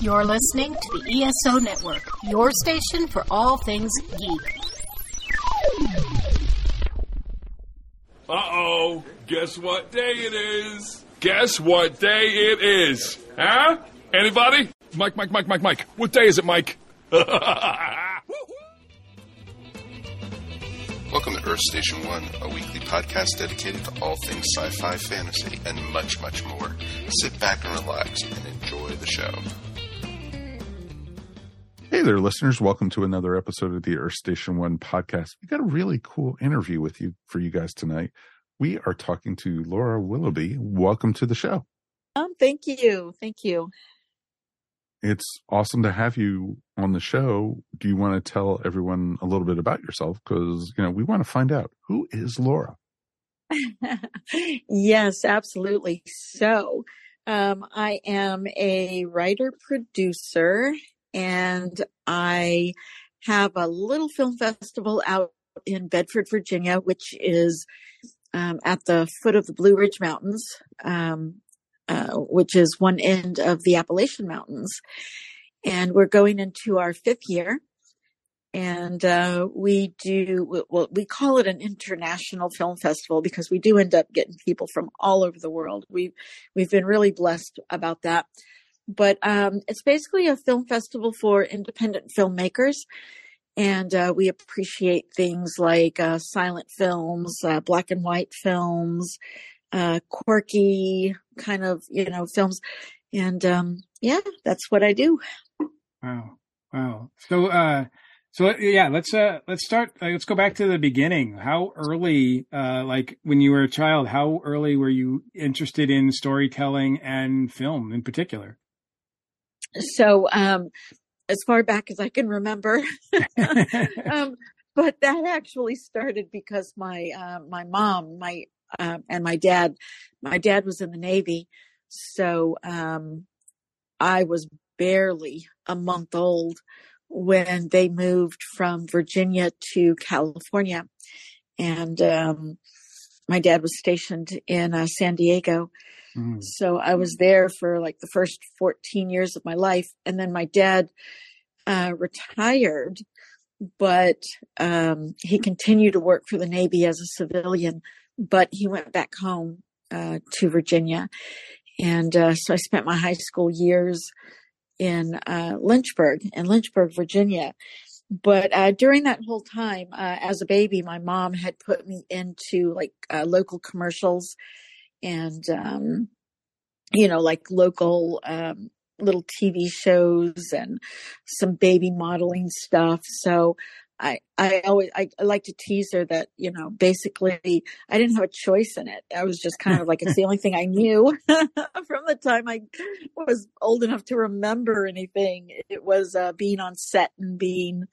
You're listening to the ESO Network, your station for all things geek. Uh oh, guess what day it is? Guess what day it is? Huh? Anybody? Mike, Mike, Mike, Mike, Mike. What day is it, Mike? Welcome to Earth Station One, a weekly podcast dedicated to all things sci fi, fantasy, and much, much more. Sit back and relax and enjoy the show. Hey there, listeners. Welcome to another episode of the Earth Station One podcast. We got a really cool interview with you for you guys tonight. We are talking to Laura Willoughby. Welcome to the show. Um, thank you. Thank you. It's awesome to have you on the show. Do you want to tell everyone a little bit about yourself? Because, you know, we want to find out who is Laura? yes, absolutely. So, um, I am a writer producer and I have a little film festival out in Bedford, Virginia, which is um, at the foot of the Blue Ridge Mountains, um, uh, which is one end of the Appalachian Mountains. And we're going into our fifth year. And uh, we do, well, we call it an international film festival because we do end up getting people from all over the world. We've, we've been really blessed about that but um, it's basically a film festival for independent filmmakers. And uh, we appreciate things like uh, silent films, uh, black and white films, uh, quirky kind of, you know, films. And um, yeah, that's what I do. Wow. Wow. So, uh, so yeah, let's uh let's start. Uh, let's go back to the beginning. How early, uh, like when you were a child, how early were you interested in storytelling and film in particular? So, um, as far back as I can remember, um, but that actually started because my uh, my mom, my uh, and my dad, my dad was in the Navy, so um, I was barely a month old when they moved from Virginia to California, and um, my dad was stationed in uh, San Diego, Mm. So I was there for like the first 14 years of my life. And then my dad uh, retired, but um, he continued to work for the Navy as a civilian, but he went back home uh, to Virginia. And uh, so I spent my high school years in uh, Lynchburg, in Lynchburg, Virginia. But uh, during that whole time, uh, as a baby, my mom had put me into like local commercials and um, you know like local um, little TV shows and some baby modeling stuff. So I I always I, like to tease her that you know basically I didn't have a choice in it. I was just kind of like it's the only thing I knew from the time I was old enough to remember anything. It was uh, being on set and being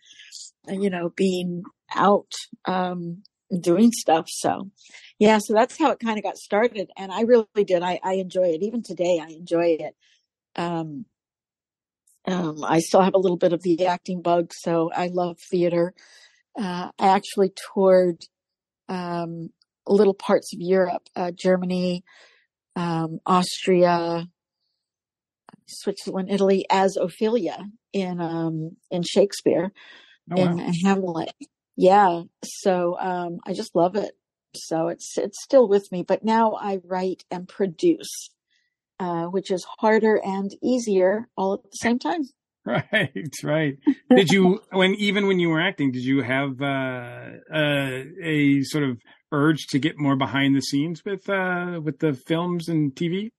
you know being out um, doing stuff. So yeah, so that's how it kind of got started. And I really did. I, I enjoy it. Even today, I enjoy it. Um, um, I still have a little bit of the acting bug, so I love theater. Uh, I actually toured um, little parts of Europe, uh, Germany, um, Austria, Switzerland, Italy as Ophelia in um, in Shakespeare oh, wow. in Hamlet. Yeah, so um, I just love it so it's it's still with me. But now I write and produce, uh, which is harder and easier all at the same time. Right, right. Did you when even when you were acting, did you have uh, uh, a sort of urge to get more behind the scenes with uh, with the films and TV?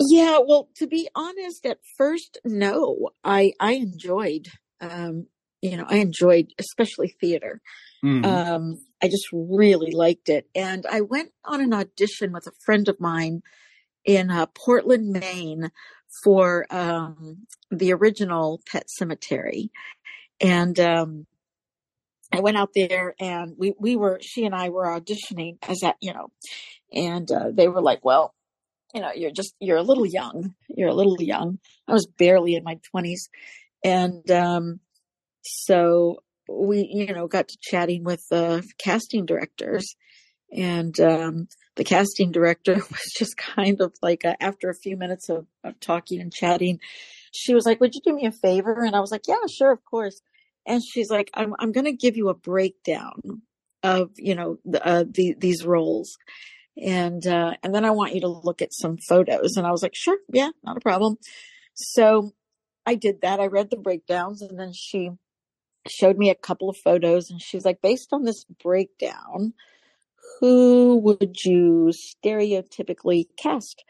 Yeah, well, to be honest, at first, no. I I enjoyed, um, you know, I enjoyed especially theater. Mm-hmm. Um, I just really liked it. And I went on an audition with a friend of mine in uh, Portland, Maine for um, the original Pet Sematary. And um, I went out there and we, we were, she and I were auditioning as that, you know, and uh, they were like, well, you know, you're just, you're a little young. You're a little young. I was barely in my 20s. And um, so we, you know, got to chatting with the casting directors and um, the casting director was just kind of like, uh, after a few minutes of, of talking and chatting, she was like, would you do me a favor? And I was like, yeah, sure, of course. And she's like, I'm, I'm going to give you a breakdown of, you know, the, uh, the, these roles. And, uh, and then I want you to look at some photos. And I was like, sure, yeah, not a problem. So I did that. I read the breakdowns and then she showed me a couple of photos and she's like, based on this breakdown, who would you stereotypically cast?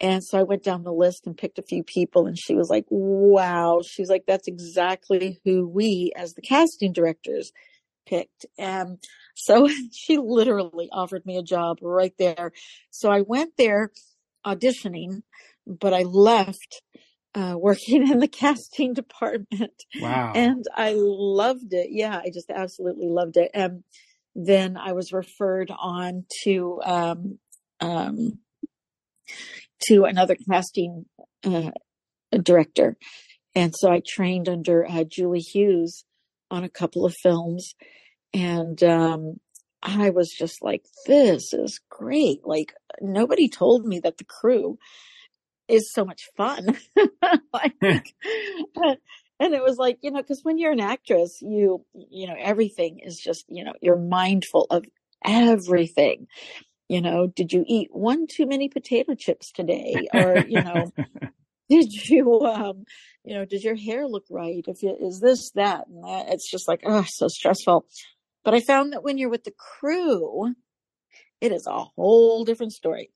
And so I went down the list and picked a few people and she was like, wow. She's like, that's exactly who we as the casting directors picked. And so she literally offered me a job right there. So I went there auditioning, but I left uh, working in the casting department. Wow. And I loved it. Yeah, I just absolutely loved it. And then I was referred on to, um, um, to another casting uh, director. And so I trained under uh, Julie Hughes on a couple of films. And um, I was just like, this is great. Like, nobody told me that the crew is so much fun. like, and it was like, you know, because when you're an actress, you, you know, everything is just, you know, you're mindful of everything. You know did you eat one too many potato chips today? Or you know did you um you know does your hair look right? If it is this that and that? It's just like oh so stressful. But i found that when you're with the crew it is a whole different story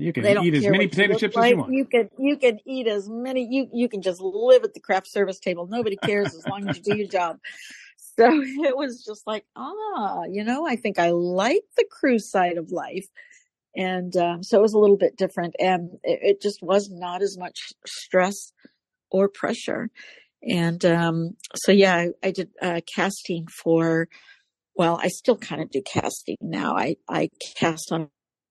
you can eat as many potato chips like. as you want. You can you can eat as many you you can just live at the craft service table. Nobody cares as long as you do your job. So it was just like, ah, you know, I think I like the crew's side of life. And um, so it was a little bit different. And it, it just was not as much stress or pressure. And um, so, yeah, I, I did uh, casting for, well, I still kind of do casting now. I, I cast on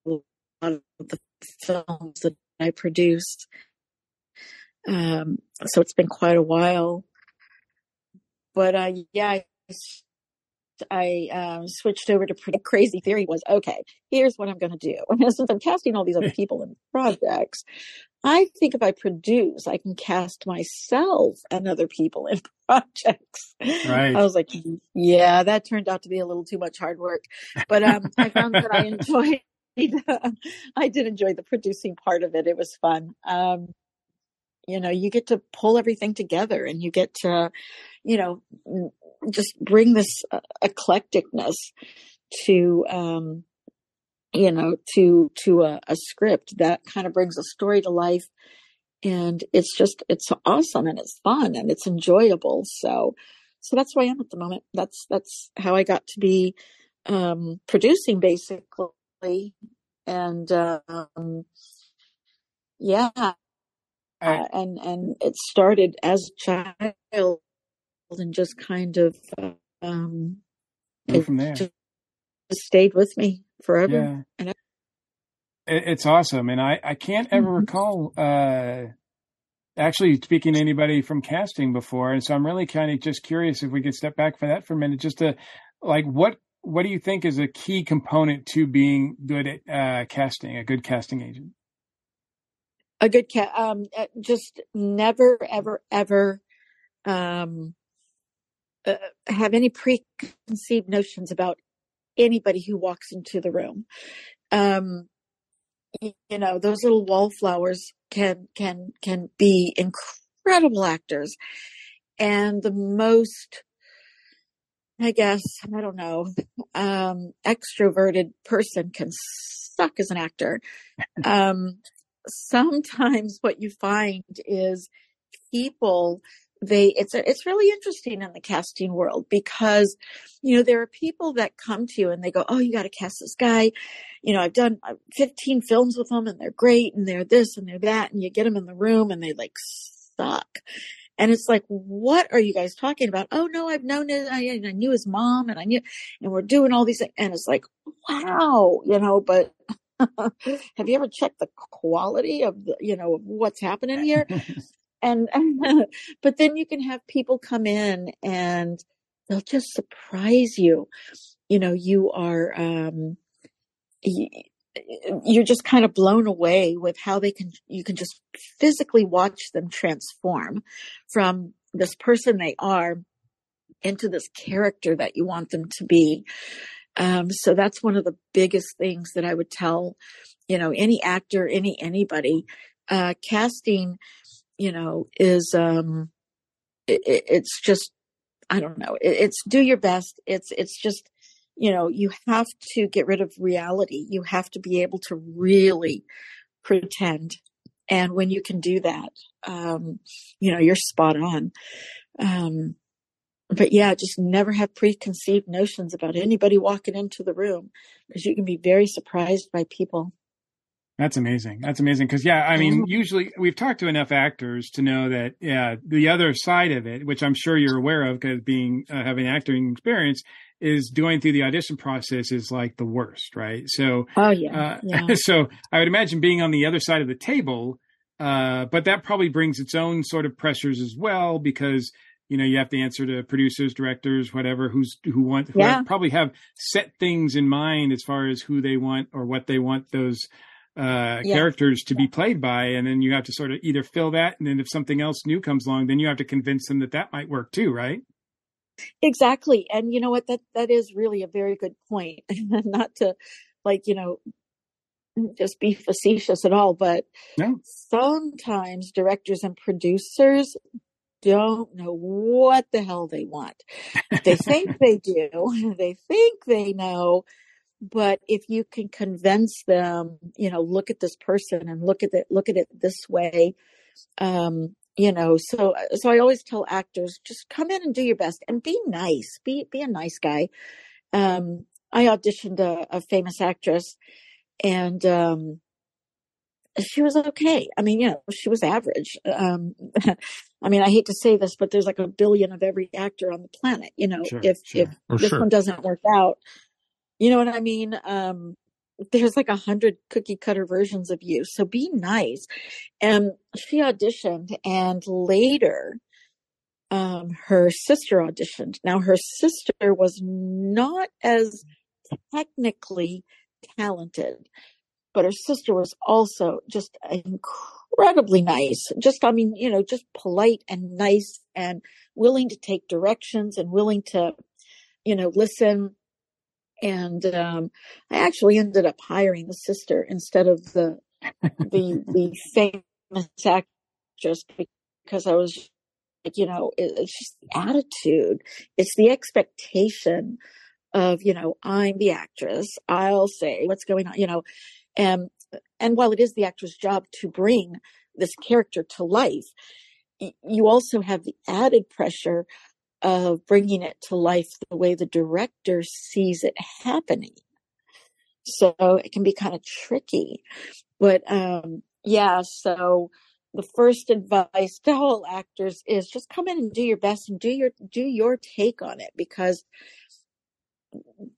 a lot of the films that I produced. Um, so it's been quite a while but uh, yeah, I, I um, switched over to pretty crazy theory was okay. Here's what I'm going to do. Since I'm casting all these other people in projects, I think if I produce, I can cast myself and other people in projects. Right. I was like, yeah, that turned out to be a little too much hard work, but um, I found that I enjoyed. I did enjoy the producing part of it. It was fun. Um, you know, you get to pull everything together and you get to, you know, just bring this uh, eclecticness to, um, you know, to, to a, a script that kind of brings a story to life. And it's just, it's awesome and it's fun and it's enjoyable. So, so that's where I am at the moment. That's, that's how I got to be, um, producing basically. And, um, yeah, uh, and and it started as a child and just kind of um from there just stayed with me forever yeah. and it's awesome and i i can't ever mm-hmm. recall uh actually speaking to anybody from casting before and so i'm really kind of just curious if we could step back for that for a minute just to like what what do you think is a key component to being good at uh casting a good casting agent? A good cat um uh, just never ever ever um uh, have any preconceived notions about anybody who walks into the room. Um you know those little wallflowers can can can be incredible actors. And the most i guess i don't know. Um extroverted person can suck as an actor. Um sometimes what you find is people they it's it's really interesting in the casting world because you know there are people that come to you and they go oh you got to cast this guy. You know i've done uh, 15 films with them and they're great and they're this and they're that and you get them in the room and they like suck and it's like what are you guys talking about oh no i've known it I, I knew his mom and i knew and we're doing all these things and it's like wow you know but have you ever checked the quality of the, you know, what's happening here? and, but then you can have people come in and they'll just surprise you. You know, you are, um, you're just kind of blown away with how they can you can just physically watch them transform from this person they are into this character that you want them to be. Um, so that's one of the biggest things that i would tell you know any actor any anybody. Uh, casting you know is um it, it's just i don't know. It, it's do your best. It's it's just you know, you have to get rid of reality. You have to be able to really pretend. And when you can do that, um, you know, you're spot on. Um, but yeah, just never have preconceived notions about anybody walking into the room because you can be very surprised by people. That's amazing. That's amazing. Because yeah, I mean, mm-hmm. usually we've talked to enough actors to know that yeah, the other side of it, which I'm sure you're aware of, because being uh, having acting experience, is going through the audition process is like the worst, right? So, oh yeah, uh, yeah. so I would imagine being on the other side of the table, uh, but that probably brings its own sort of pressures as well because you know you have to answer to producers, directors, whatever who's who want who yeah. have, probably have set things in mind as far as who they want or what they want those uh, yeah. characters to be played by, and then you have to sort of either fill that, and then if something else new comes along, then you have to convince them that that might work too, right? Exactly. And you know what? That, that is really a very good point. Not to like, you know, just be facetious at all, but no. sometimes directors and producers don't know what the hell they want. They think they do. They think they know. But if you can convince them, you know, look at this person and look at it, look at it this way, um, you know so so i always tell actors just come in and do your best and be nice be be a nice guy um i auditioned a, a famous actress and um she was okay i mean you know she was average um i mean i hate to say this but there's like a billion of every actor on the planet you know sure, if sure. if oh, this sure. one doesn't work out you know what i mean um there's like a hundred cookie cutter versions of you. So be nice. And she auditioned and later, um, her sister auditioned. Now her sister was not as technically talented, but her sister was also just incredibly nice. Just, I mean, you know, just polite and nice and willing to take directions and willing to, you know, listen and um, I actually ended up hiring the sister instead of the the the famous actress because I was like, you know, it, it's just attitude. It's the expectation of, you know, I'm the actress. I'll say what's going on, you know, and and while it is the actor's job to bring this character to life, you also have the added pressure of bringing it to life the way the director sees it happening. So it can be kind of tricky. But um, yeah, so the first advice to all actors is just come in and do your best and do your do your take on it because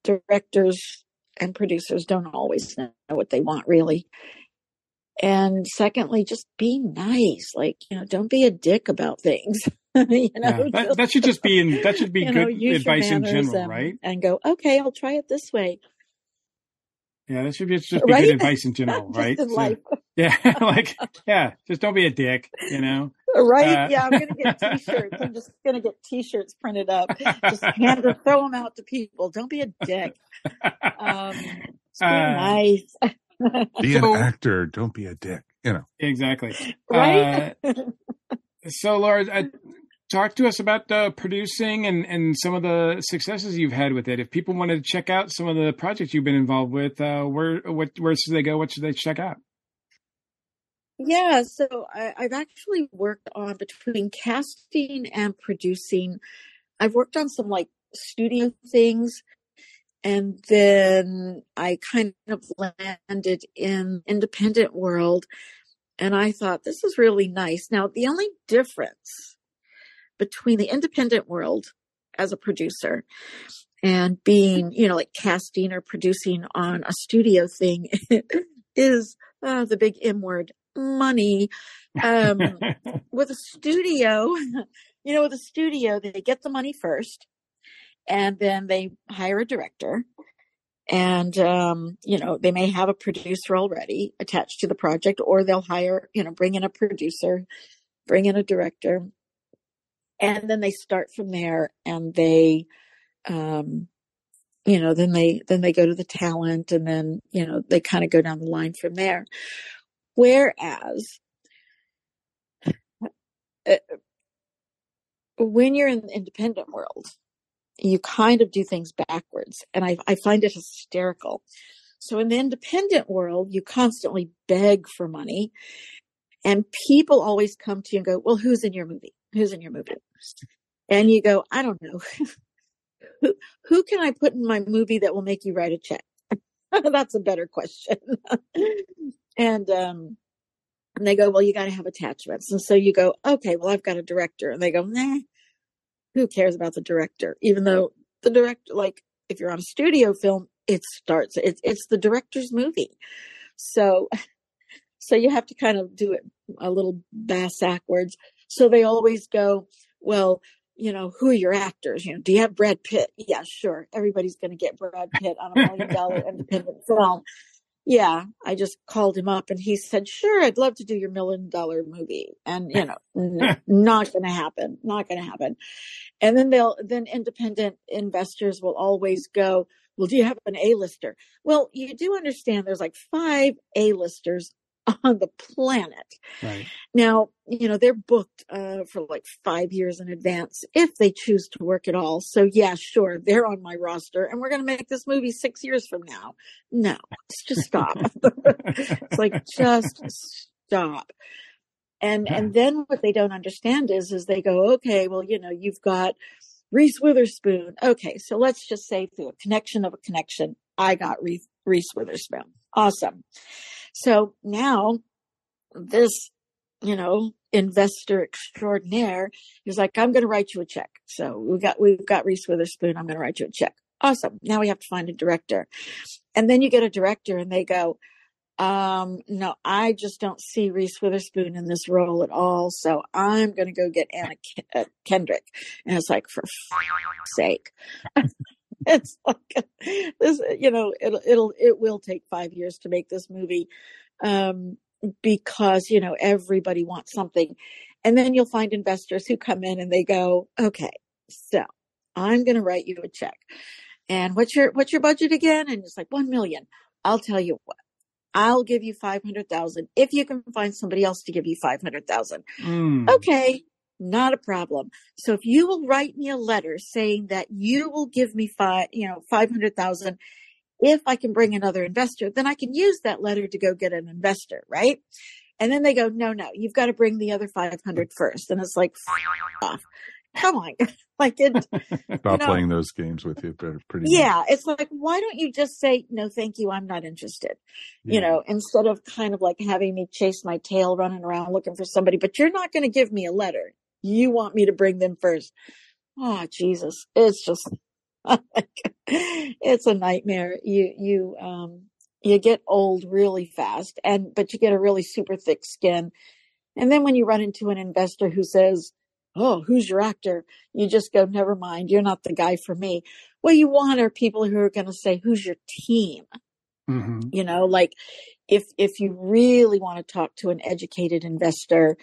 directors and producers don't always know what they want really. And secondly, just be nice. Like, you know, don't be a dick about things. you know, yeah, that, that, should just be in, that should be good know, advice in general, and, right? And go, okay, I'll try it this way. Yeah, that should be just be right? good advice in general, right? In so, yeah, like yeah, just don't be a dick, you know. Right? Uh, yeah, I'm gonna get T-shirts. I'm just gonna get T-shirts printed up. Just hand them, throw them out to people. Don't be a dick. Um, be uh, nice. be an actor. Don't be a dick. You know. Exactly. Right. Uh, so, Laura, I, talk to us about uh, producing and, and some of the successes you've had with it. If people wanted to check out some of the projects you've been involved with, uh, where what, where should they go? What should they check out? Yeah, so I, I've actually worked on between casting and producing. I've worked on some like studio things, and then I kind of landed in independent world, and I thought this is really nice. Now, the only difference between the independent world as a producer and being, you know, like casting or producing on a studio thing is uh, the big M word money. Um, with a studio, you know, with a studio, they get the money first and then they hire a director and um, you know they may have a producer already attached to the project or they'll hire you know bring in a producer bring in a director and then they start from there and they um you know then they then they go to the talent and then you know they kind of go down the line from there whereas uh, when you're in the independent world you kind of do things backwards. And I, I find it hysterical. So in the independent world, you constantly beg for money and people always come to you and go, well, who's in your movie? Who's in your movie? And you go, I don't know. who, who can I put in my movie that will make you write a check? That's a better question. and, um, and they go, well, you got to have attachments. And so you go, okay, well, I've got a director. And they go, nah, who cares about the director? Even though the director, like if you're on a studio film, it starts, it's, it's the director's movie. So, so you have to kind of do it a little bass backwards. So they always go, well, you know, who are your actors? You know, do you have Brad Pitt? Yeah, sure. Everybody's going to get Brad Pitt on a million dollar independent film yeah, I just called him up and he said, sure, I'd love to do your million dollar movie. And, you know, n- not going to happen, not going to happen. And then they'll, then independent investors will always go, well, do you have an A-lister? Well, you do understand there's like five A-listers on the planet. Right. Now, you know, they're booked uh, for like five years in advance if they choose to work at all. So, yeah, sure, they're on my roster and we're going to make this movie six years from now. No, let's just stop. it's like, just stop. And, and then what they don't understand is, is they go, okay, well, you know, you've got Reese Witherspoon. Okay. So let's just say through a connection of a connection, I got Reese, Reese Witherspoon. Awesome. So now this, you know, investor extraordinaire is like, I'm going to write you a check. So we got, we've got Reese Witherspoon. I'm going to write you a check. Awesome. Now we have to find a director. And then you get a director and they go, um, no, I just don't see Reese Witherspoon in this role at all. So I'm going to go get Anna uh, Kendrick. And it's like, for sake. it's like this, you know, it'll, it'll, it will take five years to make this movie. Um, because, you know, everybody wants something. And then you'll find investors who come in and they go, okay, so I'm going to write you a check. And what's your, what's your budget again? And it's like 1 million. I'll tell you what, I'll give you 500,000 if you can find somebody else to give you 500,000. Mm. Okay. Not a problem. So if you will write me a letter saying that you will give me five, you know, 500,000 if I can bring another investor, then I can use that letter to go get an investor, right? And then they go, no, no, you've got to bring the other 500 first. And it's like, off. Come on. like it. Stop know, playing those games with you. Pretty. Yeah. Much. It's like, why don't you just say, no, thank you. I'm not interested. Yeah. You know, instead of kind of like having me chase my tail running around looking for somebody, but you're not going to give me a letter. You want me to bring them first. Oh, Jesus. It's just, it's a nightmare. You, you, um, you get old really fast and, but you get a really super thick skin. And then when you run into an investor who says, Oh, who's your actor? You just go, never mind. You're not the guy for me. What you want are people who are going to say, who's your team? Mm-hmm. You know, like if, if you really want to talk to an educated investor,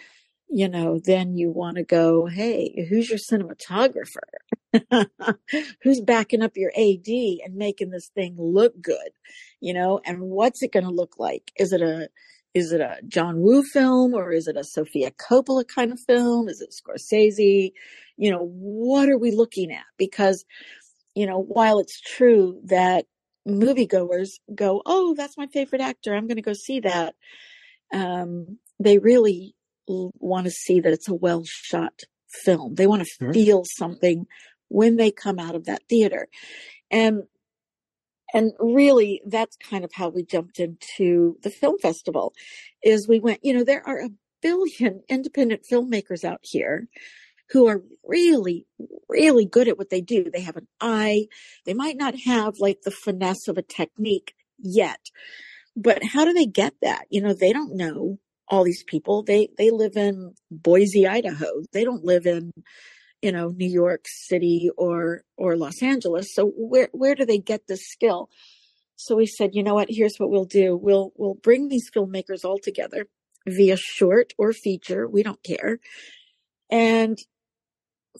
you know, then you want to go, hey, who's your cinematographer? who's backing up your AD and making this thing look good? You know, and what's it going to look like? Is it a, is it a John Woo film or is it a Sofia Coppola kind of film? Is it Scorsese? You know, what are we looking at? Because, you know, while it's true that moviegoers go, Oh, that's my favorite actor. I'm going to go see that. Um, they really want to see that it's a well shot film. They want to sure. feel something when they come out of that theater. And and really that's kind of how we jumped into the film festival is we went, you know, there are a billion independent filmmakers out here who are really, really good at what they do. They have an eye. They might not have like the finesse of a technique yet, but how do they get that? You know, they don't know all these people. They, they live in Boise, Idaho. They don't live in, you know, New York City or, or Los Angeles. So where, where do they get this skill? So we said, you know what? Here's what we'll do. We'll we'll bring these filmmakers all together via short or feature. We don't care. And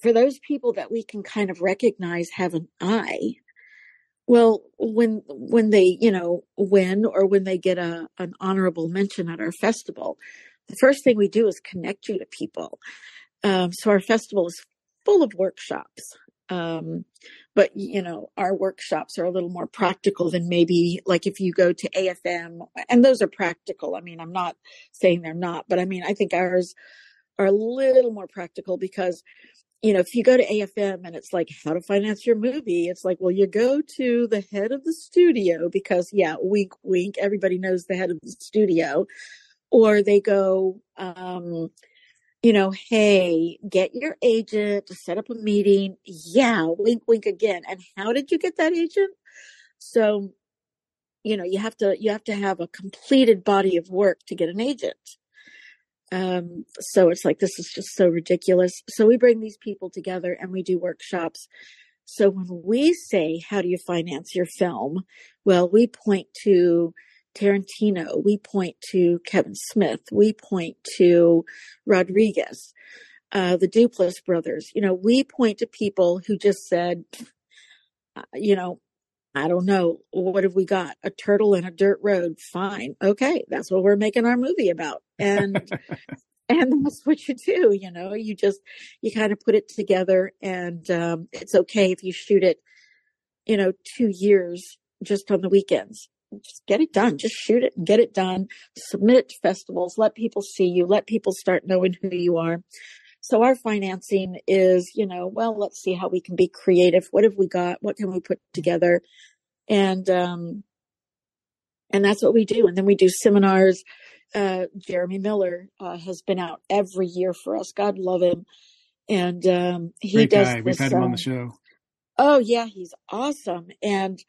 for those people that we can kind of recognize have an eye, well, when when they you know win or when they get a an honorable mention at our festival, the first thing we do is connect you to people. Um, so our festival is full of workshops. Um, but you know, our workshops are a little more practical than maybe like if you go to AFM and those are practical. I mean, I'm not saying they're not, but I mean, I think ours are a little more practical because you know, if you go to AFM and it's like how to finance your movie, it's like, well, you go to the head of the studio because yeah, wink, wink, everybody knows the head of the studio. Or they go, um, you know, hey, get your agent to set up a meeting. Yeah, wink, wink again. And how did you get that agent? So, you know, you have to, you have to have a completed body of work to get an agent. Um, so it's like, this is just so ridiculous. So we bring these people together and we do workshops. So when we say, how do you finance your film? Well, we point to Tarantino, we point to Kevin Smith, we point to Rodriguez, uh, the Duplass brothers. You know, we point to people who just said, uh, you know, I don't know, what have we got? A turtle in a dirt road. Fine. Okay. That's what we're making our movie about. And, and that's what you do. You know, you just, you kind of put it together and, um, it's okay if you shoot it, you know, two years just on the weekends just get it done. Just shoot it and get it done. Submit it to festivals. Let people see you. Let people start knowing who you are. So our financing is, you know, well, let's see how we can be creative. What have we got? What can we put together? And, um, and that's what we do. And then we do seminars. Uh, Jeremy Miller, uh, has been out every year for us. God love him. And, um, he Great does. guy. We've this, had him on um, the show. Oh yeah, he's awesome. And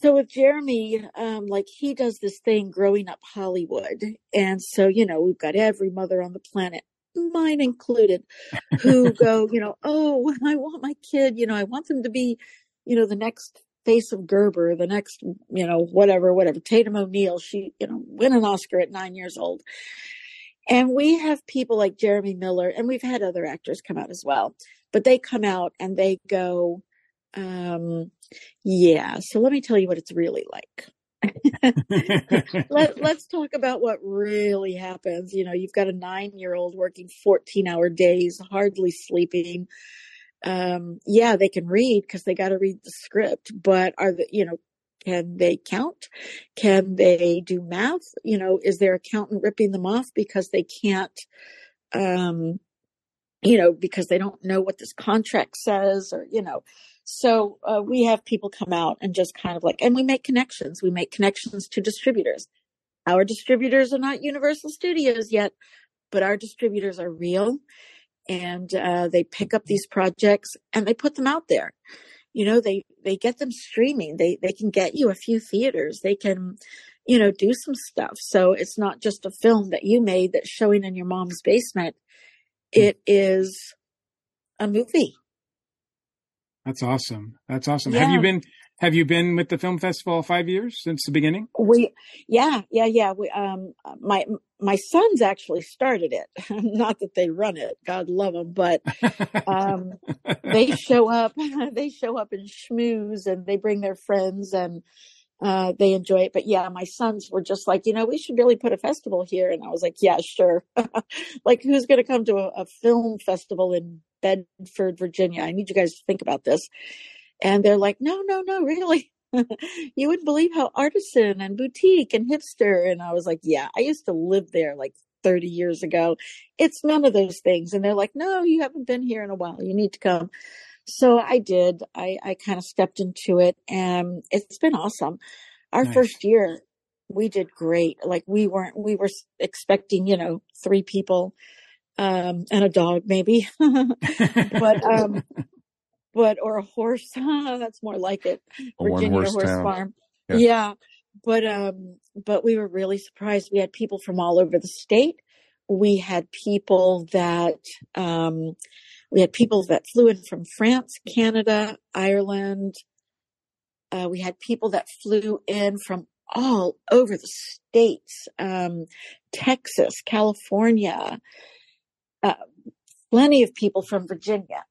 so with Jeremy, um, like he does this thing growing up Hollywood. And so, you know, we've got every mother on the planet, mine included, who go, you know, oh, I want my kid, you know, I want them to be, you know, the next face of Gerber, the next, you know, whatever, whatever. Tatum O'Neal, she, you know, win an Oscar at nine years old. And we have people like Jeremy Miller, and we've had other actors come out as well, but they come out and they go, um, yeah. So let me tell you what it's really like. Let, let's talk about what really happens. You know, you've got a nine year old working 14 hour days, hardly sleeping. Um, yeah, they can read because they got to read the script, but are the, you know, can they count? Can they do math? You know, is their accountant ripping them off because they can't, um, you know, because they don't know what this contract says or, you know, so uh, we have people come out and just kind of like, and we make connections. We make connections to distributors. Our distributors are not Universal Studios yet, but our distributors are real and uh, they pick up these projects and they put them out there. You know, they, they get them streaming. They, they can get you a few theaters. They can, you know, do some stuff. So it's not just a film that you made that's showing in your mom's basement. It is a movie. That's awesome. That's awesome. Have you been have you been with the film festival five years since the beginning? We, yeah, yeah, yeah. We, um, my, my sons actually started it. Not that they run it. God love them, but, um, they show up, they show up and schmooze and they bring their friends and, uh, they enjoy it. But yeah, my sons were just like, you know, we should really put a festival here. And I was like, yeah, sure. like who's going to come to a, a film festival in Bedford, Virginia? I need you guys to think about this. And they're like, no, no, no, really. you wouldn't believe how artisan and boutique and hipster. And I was like, yeah, I used to live there like 30 years ago. It's none of those things. And they're like, no, you haven't been here in a while. You need to come. So I did. I, I kind of stepped into it and it's been awesome. Our Nice. first year, we did great. Like we weren't, we were expecting, you know, three people, um, and a dog maybe, but, um, but, or a horse. That's more like it. A one Virginia horse horse farm. Yeah. Yeah. But um but we were really surprised. We had people from all over the state. We had people that um we had people that flew in from France, Canada, Ireland, Uh, we had people that flew in from all over the states, um, Texas, California, uh, plenty of people from Virginia.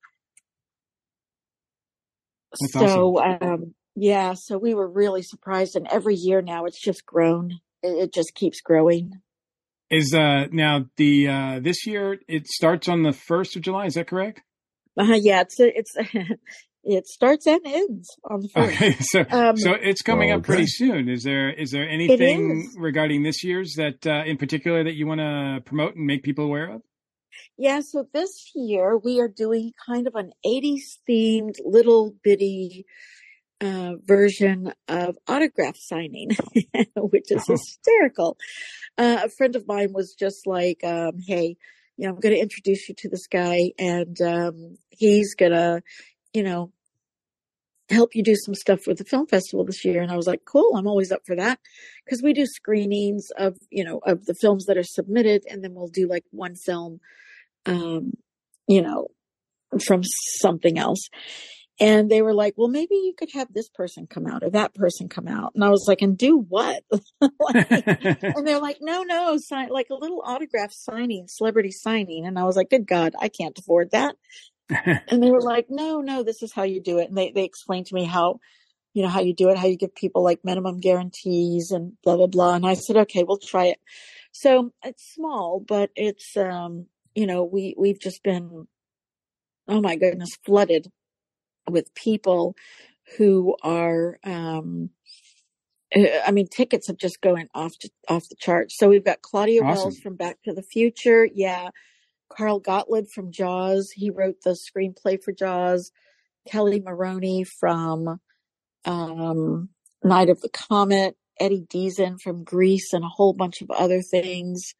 That's so, um, yeah, so we were really surprised. And every year now it's just grown. It, it just keeps growing. Is uh now the uh this year it starts on the first of July? Is that correct? Uh, yeah, it's it's it starts and ends on the first. Okay, so Um, so it's coming up pretty soon. Is there is there anything is. regarding this year's that uh, in particular that you want to promote and make people aware of? Yeah, so this year we are doing kind of an 80s themed little bitty uh, version of autograph signing, which is hysterical. Uh, a friend of mine was just like, um, hey, you know, I'm going to introduce you to this guy and um, he's going to, you know, help you do some stuff with the film festival this year. And I was like, cool, I'm always up for that. Cause we do screenings of, you know, of the films that are submitted and then we'll do like one film, um, you know, from something else. And they were like, well, maybe you could have this person come out or that person come out. And I was like, and do what? Like, and they're like, no, no, sign like a little autograph signing, celebrity signing. And I was like, good God, I can't afford that. and they were like, no, no, this is how you do it. And they, they explained to me how, you know, how you do it, how you give people like minimum guarantees and blah, blah, blah. And I said, okay, we'll try it. So it's small, but it's, um, you know, we, we've just been, oh my goodness, flooded with people who are, um, uh, I mean, tickets have just going off to, off the charts. So we've got Claudia Awesome. Wells from Back to the Future. Yeah. Carl Gottlieb from Jaws. He wrote the screenplay for Jaws. Kelli Maroney from um, Night of the Comet. Eddie Deezen from Grease and a whole bunch of other things.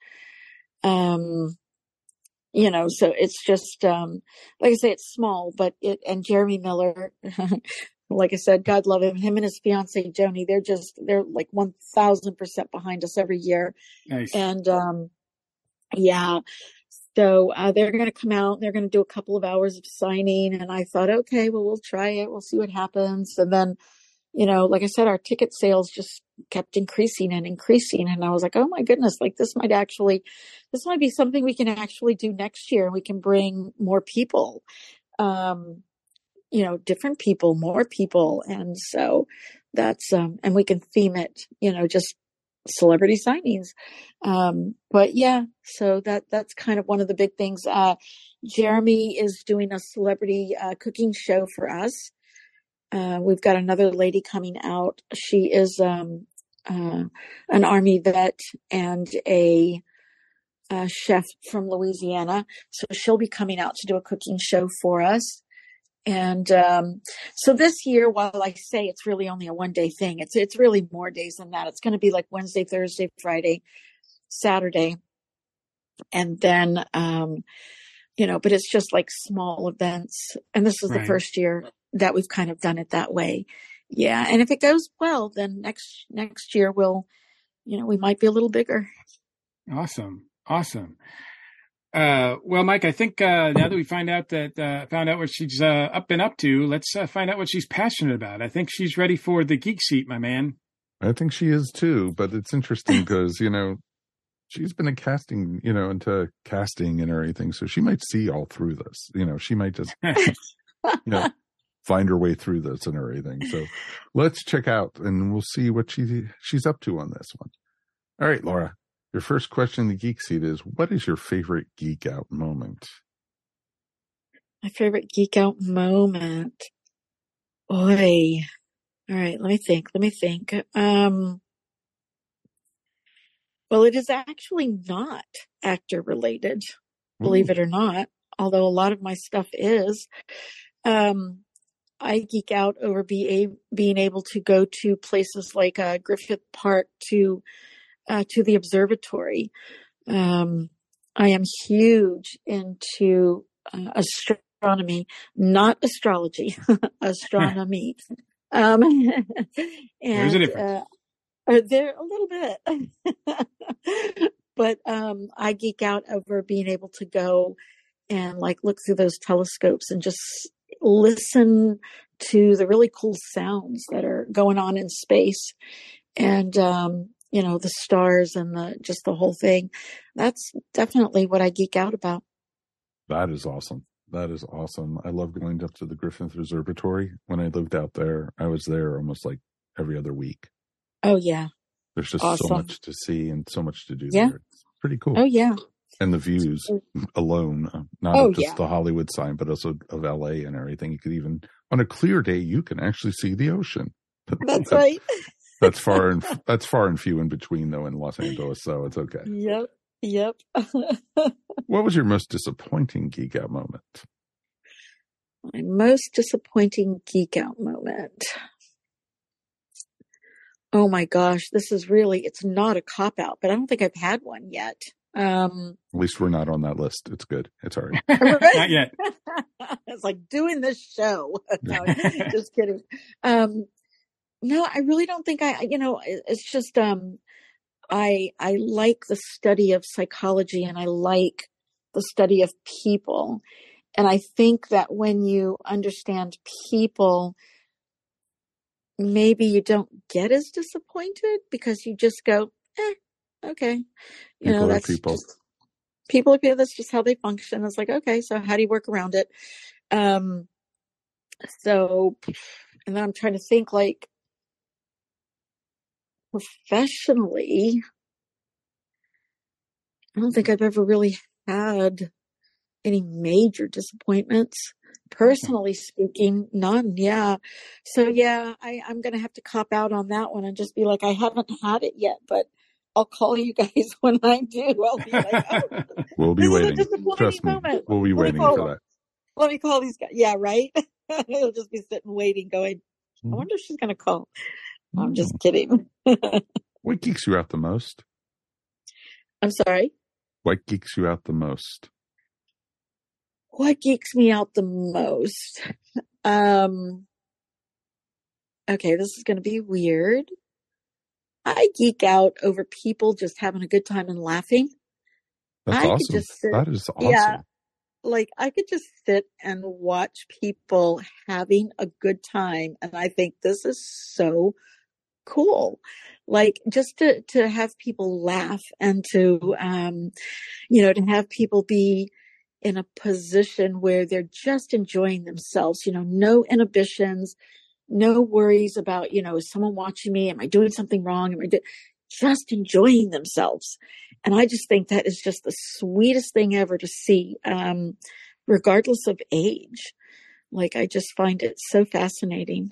Um, you know, so it's just, um, like I say, it's small, but it, and Jeremy Miller, like I said, God love him, him and his fiance Joni, they're just, they're like 1000% behind us every year. nice. And, um, yeah. So, uh, they're going to come out, they're going to do a couple of hours of signing. And I thought, okay, well, we'll try it. We'll see what happens. And then, you know, like I said, our ticket sales just kept increasing and increasing. And I was like, oh my goodness, like this might actually, this might be something we can actually do next year. And we can bring more people, um, you know, different people, more people. And so that's, um, and we can theme it, you know, just celebrity signings. Um, but yeah, so that, that's kind of one of the big things. Uh, Jeremy is doing a celebrity, uh, cooking show for us. Uh, we've got another lady coming out. She is, um, uh, an army vet and a, uh, chef from Louisiana. So she'll be coming out to do a cooking show for us. And um, so this year, while I say it's really only a one day thing, it's it's really more days than that. It's going to be like Wednesday, Thursday, Friday, Saturday, and then um, you know, but it's just like small events. And this is Right. the first year that we've kind of done it that way. Yeah, and if it goes well, then next next year we'll, you know, we might be a little bigger. Awesome. Awesome. Uh, well, Mike, I think uh, now that we find out that uh, found out what she's uh, up and up to, let's uh, find out what she's passionate about. I think she's ready for the geek seat, my man. I think she is too, but it's interesting because, you know, she's been a casting, you know, into casting and everything. So she might see all through this. You know, she might just, you know, find her way through this and everything. So let's check out and we'll see what she she's up to on this one. All right, Laura. Your first question in the geek seat is what is your favorite geek out moment? My favorite geek out moment. Boy. All right, let me think. Let me think. Um well, it is actually not actor related, believe it or not, although a lot of my stuff is. Um I geek out over be a, being able to go to places like uh, Griffith Park to uh, to the observatory. Um, I am huge into uh, astronomy, not astrology, astronomy. um, and a difference. Uh, uh, there a little bit, but um, I geek out over being able to go and like look through those telescopes and just listen to the really cool sounds that are going on in space and um, you know the stars and the just the whole thing. That's definitely what i geek out about. That is awesome. That is awesome. I love going up to the griffith observatory when i lived out there i was there almost like every other week. Oh yeah. There's just awesome. so much to see and so much to do yeah. there. It's pretty cool. Oh yeah and the views alone uh, not Oh, just yeah. the hollywood sign but also of la and everything. You could even on a clear day you can actually see the ocean. That's right. that's far and that's far and few in between though in los angeles so it's okay. Yep yep. What was your most disappointing geek out moment? My most disappointing geek out moment. Oh my gosh this is really it's not a cop out but i don't think i've had one yet um at least we're not on that list. It's good. It's all right. Not yet. it's like doing this show. No, just kidding. Um no i really don't think i you know it's just um i i like the study of psychology and i like the study of people. And i think that when you understand people maybe you don't get as disappointed because you just go eh, okay. You know People are that's people. just people are people that's just how they function. It's like okay so how do you work around it? Um so and then i'm trying to think like professionally i don't think i've ever really had any major disappointments. Personally speaking none yeah. So yeah i i'm gonna have to cop out on that one and just be like i haven't had it yet but i'll call you guys when i do. I'll be like oh we'll be This is a waiting. trust me. moment. we'll be Let waiting for that. Let me call these guys. Yeah right? He'll just be sitting waiting going i wonder if she's gonna call. I'm just kidding. What geeks you out the most? I'm sorry? What geeks you out the most? What geeks me out the most? Um okay this is going to be weird i geek out over people just having a good time and laughing. That's I could awesome. just sit- that is awesome. Yeah. like i could just sit and watch people having a good time and i think this is so cool. Like just to to have people laugh and to um you know to have people be in a position where they're just enjoying themselves you know no inhibitions no worries about you know is someone watching me am i doing something wrong am i do- just enjoying themselves and i just think that is just the sweetest thing ever to see um regardless of age like i just find it so fascinating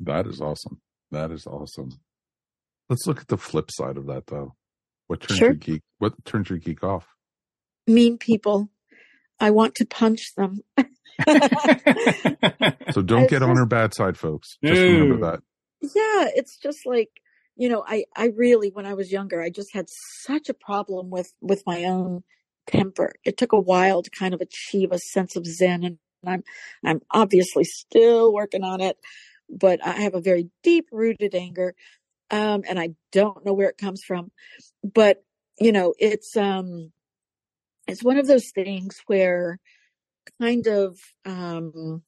That is awesome. That is awesome. Let's look at the flip side of that though. What turns Sure. your geek what turns your geek off? mean people i want to punch them So don't It's get on her bad side, folks. Just remember that. yeah it's just like you know i i really when i was younger i just had such a problem with with my own temper it took a while to kind of achieve a sense of zen and i'm i'm obviously still working on it but i have a very deep rooted anger um and i don't know where it comes from but you know it's um it's one of those things where kind of um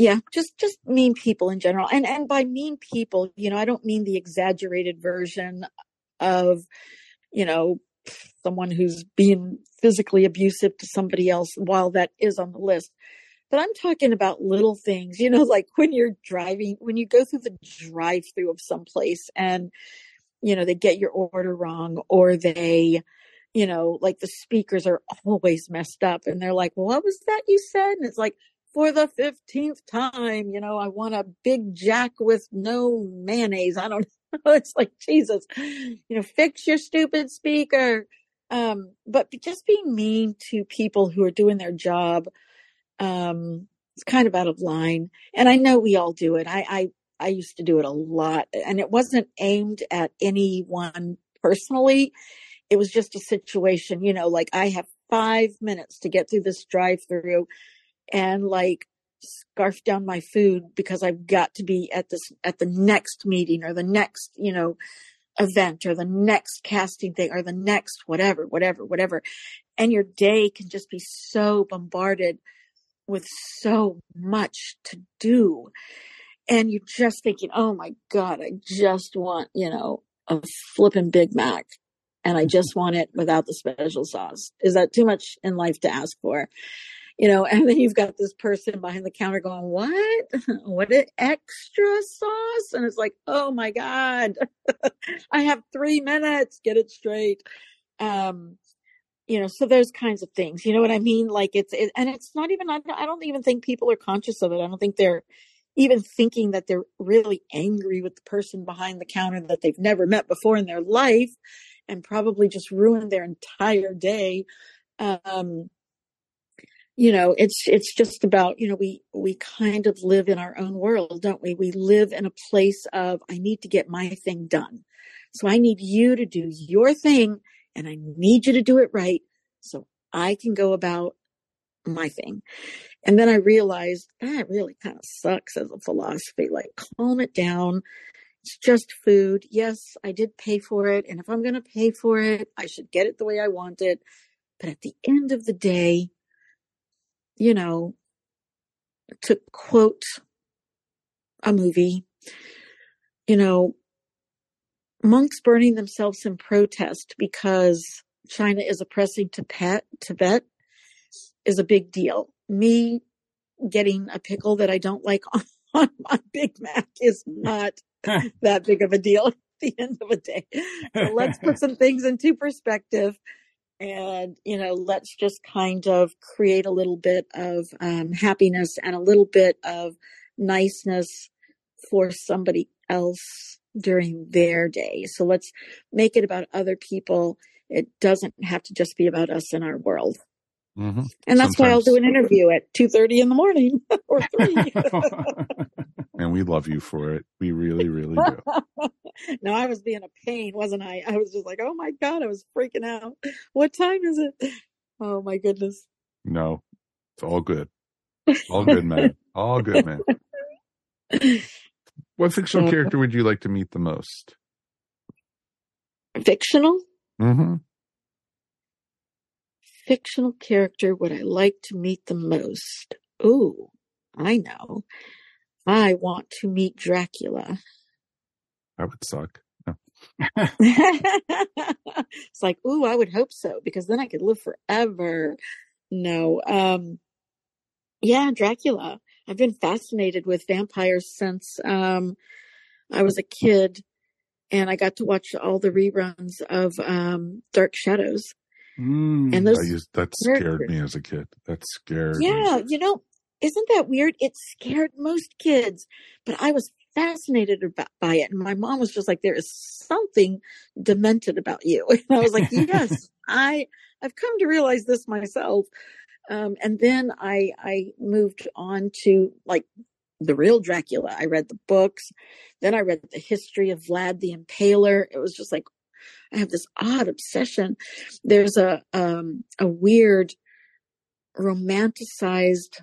yeah just just mean people in general. And and by mean people you know i don't mean the exaggerated version of you know someone who's being physically abusive to somebody else while that is on the list. But i'm talking about little things you know like when you're driving when you go through the drive through of some place and you know they get your order wrong or they you know like the speakers are always messed up and they're like well, what was that you said? And it's like for the 15th time, you know, I want a big jack with no mayonnaise. I don't know. It's like, Jesus, you know, fix your stupid speaker. Um, but just being mean to people who are doing their job, um, it's kind of out of line. And I know we all do it. I, I, I used to do it a lot and it wasn't aimed at anyone personally. It was just a situation, you know, like I have five minutes to get through this drive through and like scarf down my food because I've got to be at this at the next meeting or the next, you know, event or the next casting thing or the next whatever, whatever, whatever. And your day can just be so bombarded with so much to do. And you're just thinking, oh my God, I just want, you know, a flipping Big Mac. And I just want it without the special sauce. Is that too much in life to ask for? You know, and then you've got this person behind the counter going, what? What an extra sauce? And it's like, oh my God, I have three minutes. Get it straight. Um, you know, so those kinds of things, you know what I mean? Like it's, it, and it's not even, I don't even think people are conscious of it. I don't think they're even thinking that they're really angry with the person behind the counter that they've never met before in their life and probably just ruined their entire day. Um, you know, it's, it's just about, you know, we, we kind of live in our own world, don't we? We live in a place of, I need to get my thing done. So I need you to do your thing and I need you to do it right so I can go about my thing. And then I realized that really kind of sucks as a philosophy. Like, calm it down. It's just food. Yes, I did pay for it. And if I'm going to pay for it, I should get it the way I want it. But at the end of the day, you know, to quote a movie, you know, monks burning themselves in protest because China is oppressing Tibet, Tibet is a big deal. Me getting a pickle that I don't like on, on my Big Mac is not that big of a deal at the end of the day. So let's put some things into perspective and, you know, let's just kind of create a little bit of um, happiness and a little bit of niceness for somebody else during their day. So let's make it about other people. It doesn't have to just be about us in our world. Mm-hmm. And that's Sometimes. why I'll do an interview at two thirty in the morning or three. and we love you for it. We really, really do. no, I was being a pain, wasn't I? I was just like, oh my god, I was freaking out. What time is it? Oh my goodness. No, it's all good. All good, man. All good, man. What fictional character would you like to meet the most? Fictional? Mm-hmm. Fictional character would I like to meet the most? Oh, I know. I want to meet Dracula. That would suck. No. it's like, ooh, I would hope so because then I could live forever. No. Um yeah, Dracula. I've been fascinated with vampires since um, I was a kid, and I got to watch all the reruns of um, Dark Shadows. Mm, and those used, that scared me as a kid. That scared. Yeah, me. you know, isn't that weird? It scared most kids, but I was fascinated about, by it. And my mom was just like, "There is something demented about you," and I was like, "Yes, I I've come to realize this myself." Um, and then I, I moved on to like the real Dracula. I read the books. Then I read the history of Vlad the Impaler. It was just like, I have this odd obsession. There's a, um, a weird romanticized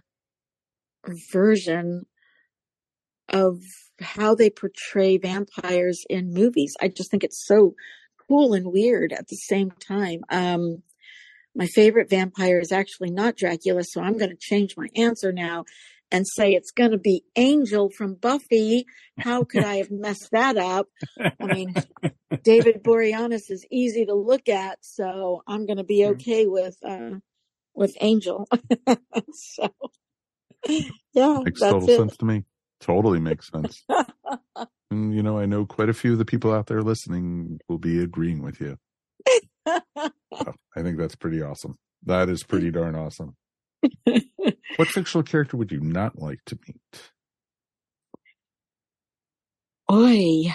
version of how they portray vampires in movies. I just think it's so cool and weird at the same time. Um, my favorite vampire is actually not Dracula, so I'm going to change my answer now and say it's going to be Angel from Buffy. How could I have messed that up? I mean, David Boreanaz is easy to look at, so I'm going to be okay with uh, with Angel. so, yeah, makes total it. sense to me. Totally makes sense. and you know, I know quite a few of the people out there listening will be agreeing with you. I think that's pretty awesome. That is pretty darn awesome. what fictional character would you not like to meet? Oi.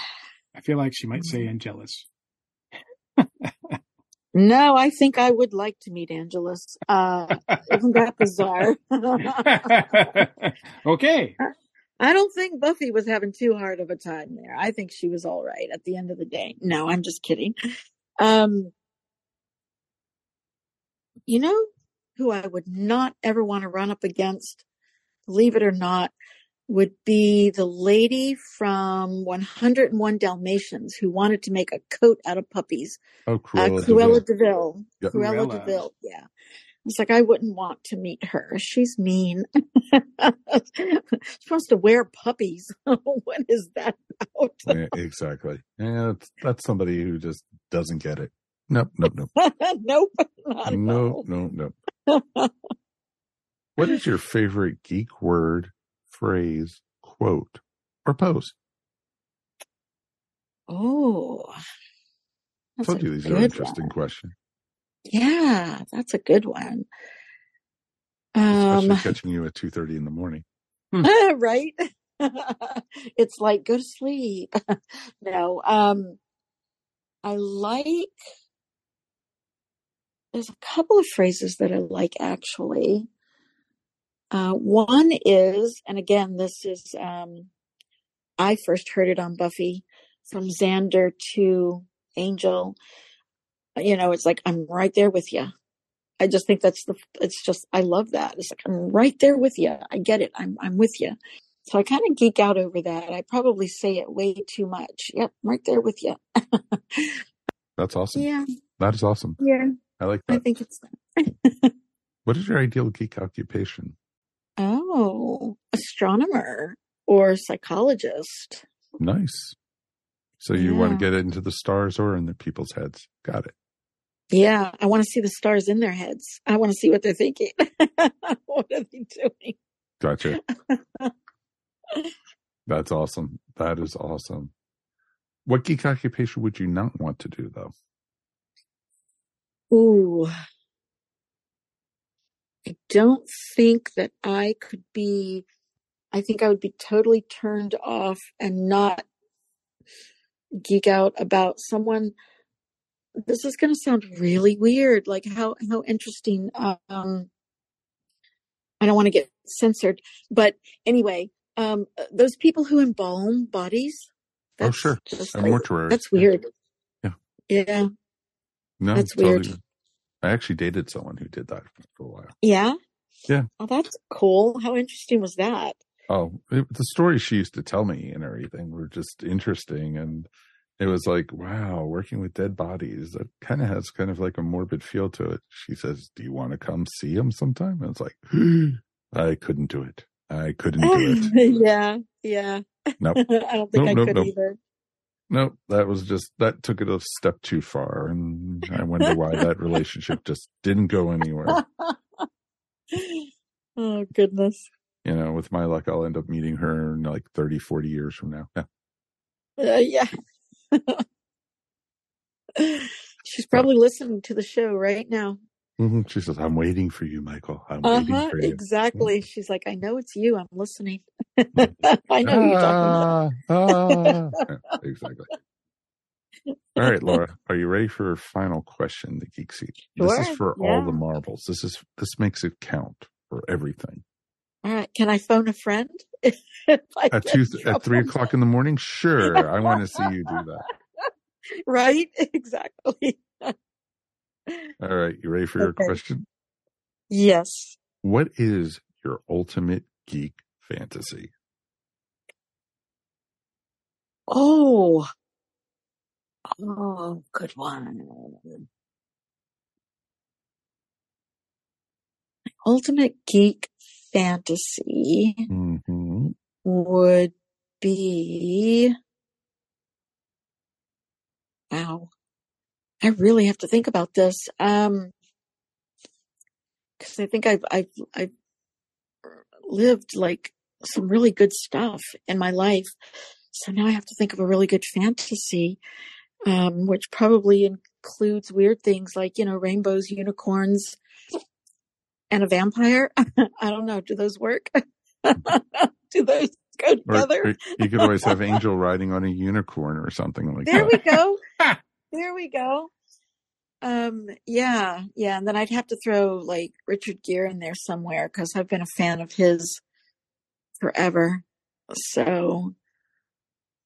I feel like she might say mm. Angelus. No, I think I would like to meet Angelus. Uh, isn't that bizarre? okay. I don't think Buffy was having too hard of a time there. I think she was all right at the end of the day. No, I'm just kidding. Um, you know who I would not ever want to run up against, believe it or not, would be the lady from 101 Dalmatians who wanted to make a coat out of puppies. Oh, Cruella, uh, Cruella de Vil. Yep. Cruella, Cruella de Vil, yeah. It's like, I wouldn't want to meet her. She's mean. she wants to wear puppies. what is that about? Yeah, exactly. Yeah, that's, that's somebody who just doesn't get it. Nope, nope, nope. nope. Not at No, all. no, no. What is your favorite geek word, phrase, quote, or post? Oh. That's told you these are interesting one. questions. Yeah, that's a good one. Especially Um, catching you at two thirty in the morning. right? it's like go to sleep. no, um, I like. There's a couple of phrases that I like actually. Uh, one is, and again, this is um, I first heard it on Buffy from Xander to Angel. You know, it's like I'm right there with you. I just think that's the. It's just I love that. It's like I'm right there with you. I get it. I'm I'm with you. So I kind of geek out over that. I probably say it way too much. Yep, I'm right there with you. That's awesome. yeah, That is awesome. yeah. I like that. I think it's What is your ideal geek occupation? Oh astronomer or psychologist. Nice. So you want to get into the stars or in the people's heads? Got it. Yeah, I want to see the stars in their heads. I want to see what they're thinking. what are they doing? Gotcha. That's awesome. That is awesome. What geek occupation would you not want to do though? Ooh. I don't think that I could be, I think I would be totally turned off and not geek out about someone. This is going to sound really weird, like how, how interesting. Um, I don't want to get censored, but anyway, um, those people who embalm bodies. Oh, sure. Just like- mortuaries. that's weird. Yeah. Yeah. No, That's weird. I actually dated someone who did that for a while. Yeah. Yeah. Oh, that's cool. How interesting was that? Oh, it, the stories she used to tell me and everything were just interesting. And it was like, wow, working with dead bodies, that kind of has kind of like a morbid feel to it. She says, Do you want to come see him sometime? And it's like, I couldn't do it. I couldn't do oh, it. yeah. Yeah. Nope. I don't think Nope, I nope, could either. Nope. That was just, that took it a step too far. And I wonder why that relationship just didn't go anywhere. oh, goodness. You know, with my luck, I'll end up meeting her in like 30, 40 years from now. Yeah. Uh, yeah. She's probably listening to the show right now. Mhm. She says, I'm waiting for you, Michael. I'm Uh waiting for you. Exactly. She's like, I know it's you. I'm listening. I know who you're talking about. Ah, ah. Yeah, exactly. All right, Laura, are you ready for our final question, the Geek Seat? This is Sure, for all the marbles. This is this makes it count for everything. All right. Can I phone a friend? If At two at three o'clock in the morning? Sure. I want to see you do that. Right? Exactly. All right, you ready for your Okay. question? Yes. What is your ultimate geek fantasy? Oh. Oh, good one. Ultimate geek fantasy hmm would be. Wow. I really have to think about this. Um, cause I think I've, I've, I've lived like some really good stuff in my life. So now I have to think of a really good fantasy, um, which probably includes weird things like, you know, rainbows, unicorns, and a vampire. I don't know. Do those work? do those go Or, together? or you could always have Angel riding on a unicorn or something like there that. There we go. there we go. Um, yeah, yeah. And then I'd have to throw like Richard Gere in there somewhere because I've been a fan of his forever. So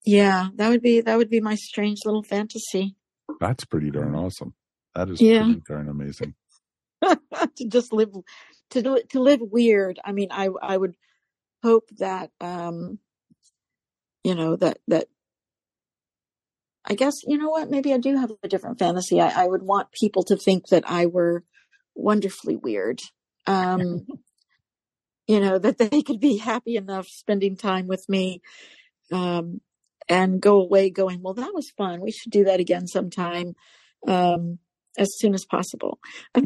yeah, that would be, that would be my strange little fantasy That's pretty darn awesome. That is Yeah. pretty darn amazing. to just live, to, do- to live weird. I mean, I, I would hope that, um, you know, that, that I guess, you know what? Maybe I do have a different fantasy. I, I would want people to think that I were wonderfully weird. Um, you know, that they could be happy enough spending time with me, um, and go away going, well, that was fun. We should do that again sometime, um, as soon as possible.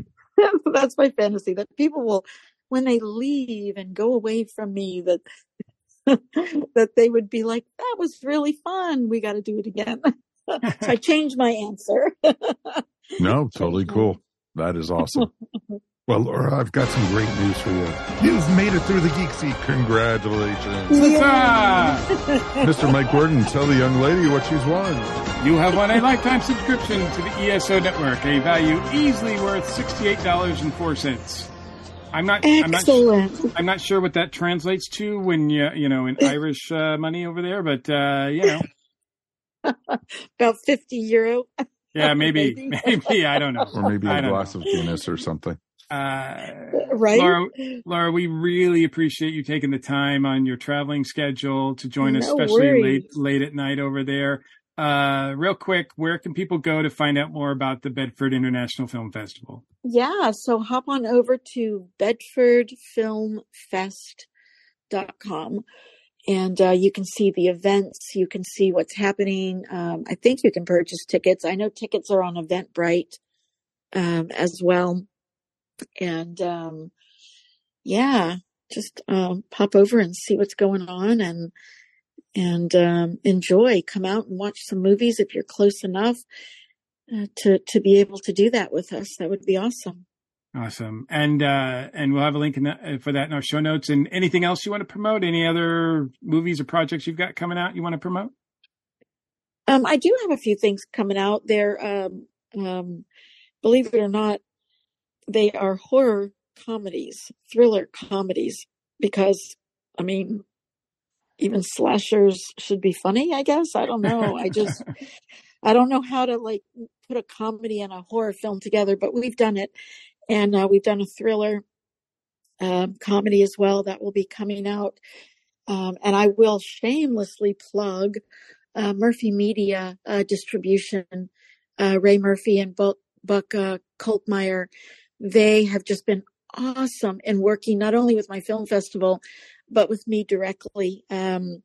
That's my fantasy that people will, when they leave and go away from me, that, that they would be like, that was really fun. We got to do it again. so I changed my answer. no, totally cool. That is awesome. Well, Laura, I've got some great news for you. You've made it through the Geek Seat. Congratulations. Mr. Mike Gordon, tell the young lady what she's won. You have won a lifetime subscription to the ESO network, a value easily worth $68.04. I'm not, I'm not, I'm not sure what that translates to when you, you know, in Irish uh, money over there, but, uh, you know. About 50 euro. Yeah, maybe, maybe, I don't know. Or maybe a glass know. of Guinness or something. Uh, right. Laura, Laura, we really appreciate you taking the time on your traveling schedule to join us, especially worries. late, late at night over there. Uh, real quick, where can people go to find out more about the Bedford International Film Festival? Yeah, so hop on over to bedfordfilmfest.com and uh, you can see the events. You can see what's happening. Um, I think you can purchase tickets. I know tickets are on Eventbrite um, as well and um, yeah, just um, pop over and see what's going on and and um, enjoy. Come out and watch some movies if you're close enough uh, to to be able to do that with us. That would be awesome. Awesome, and uh, and we'll have a link in the, for that in our show notes. And anything else you want to promote? Any other movies or projects you've got coming out you want to promote? Um, I do have a few things coming out there. Um, um, believe it or not, they are horror comedies, thriller comedies, because I mean, even slashers should be funny, I guess. I don't know. I just, I don't know how to like put a comedy and a horror film together, but we've done it. And uh, we've done a thriller um, comedy as well that will be coming out. Um, and I will shamelessly plug uh, Murphy Media uh, Distribution, uh, Ray Murphy and Buck, Buck uh, Kolkmeyer they have just been awesome in working not only with my film festival, but with me directly. Um,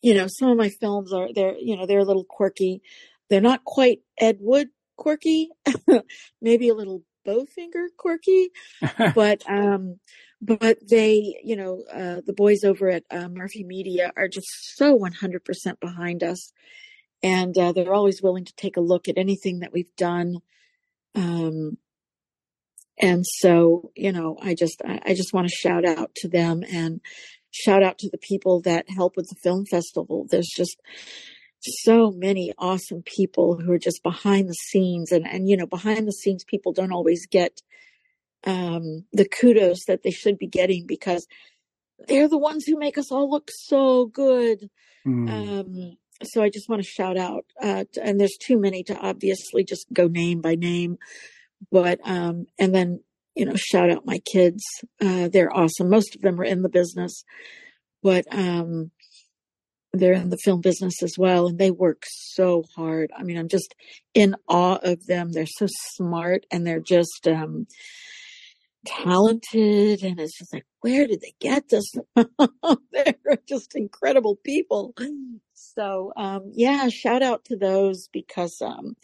you know, some of my films are they're you know they're a little quirky. They're not quite Ed Wood quirky, maybe a little Bowfinger quirky, but um, but they you know uh, the boys over at uh, Murphy Media are just so 100% behind us, and uh, they're always willing to take a look at anything that we've done. Um, and so, you know, I just, I just want to shout out to them and shout out to the people that help with the film festival. There's just so many awesome people who are just behind the scenes and, and, you know, behind the scenes people don't always get, um, the kudos that they should be getting because they're the ones who make us all look so good. Mm. Um, so I just want to shout out, uh, and there's too many to obviously just go name by name but um and then you know shout out my kids. Uh they're awesome. Most of them are in the business but um they're in the film business as well and they work so hard. I mean i'm just in awe of them. They're so smart and they're just um talented and it's just like where did they get this they're just incredible people. So um yeah shout out to those because um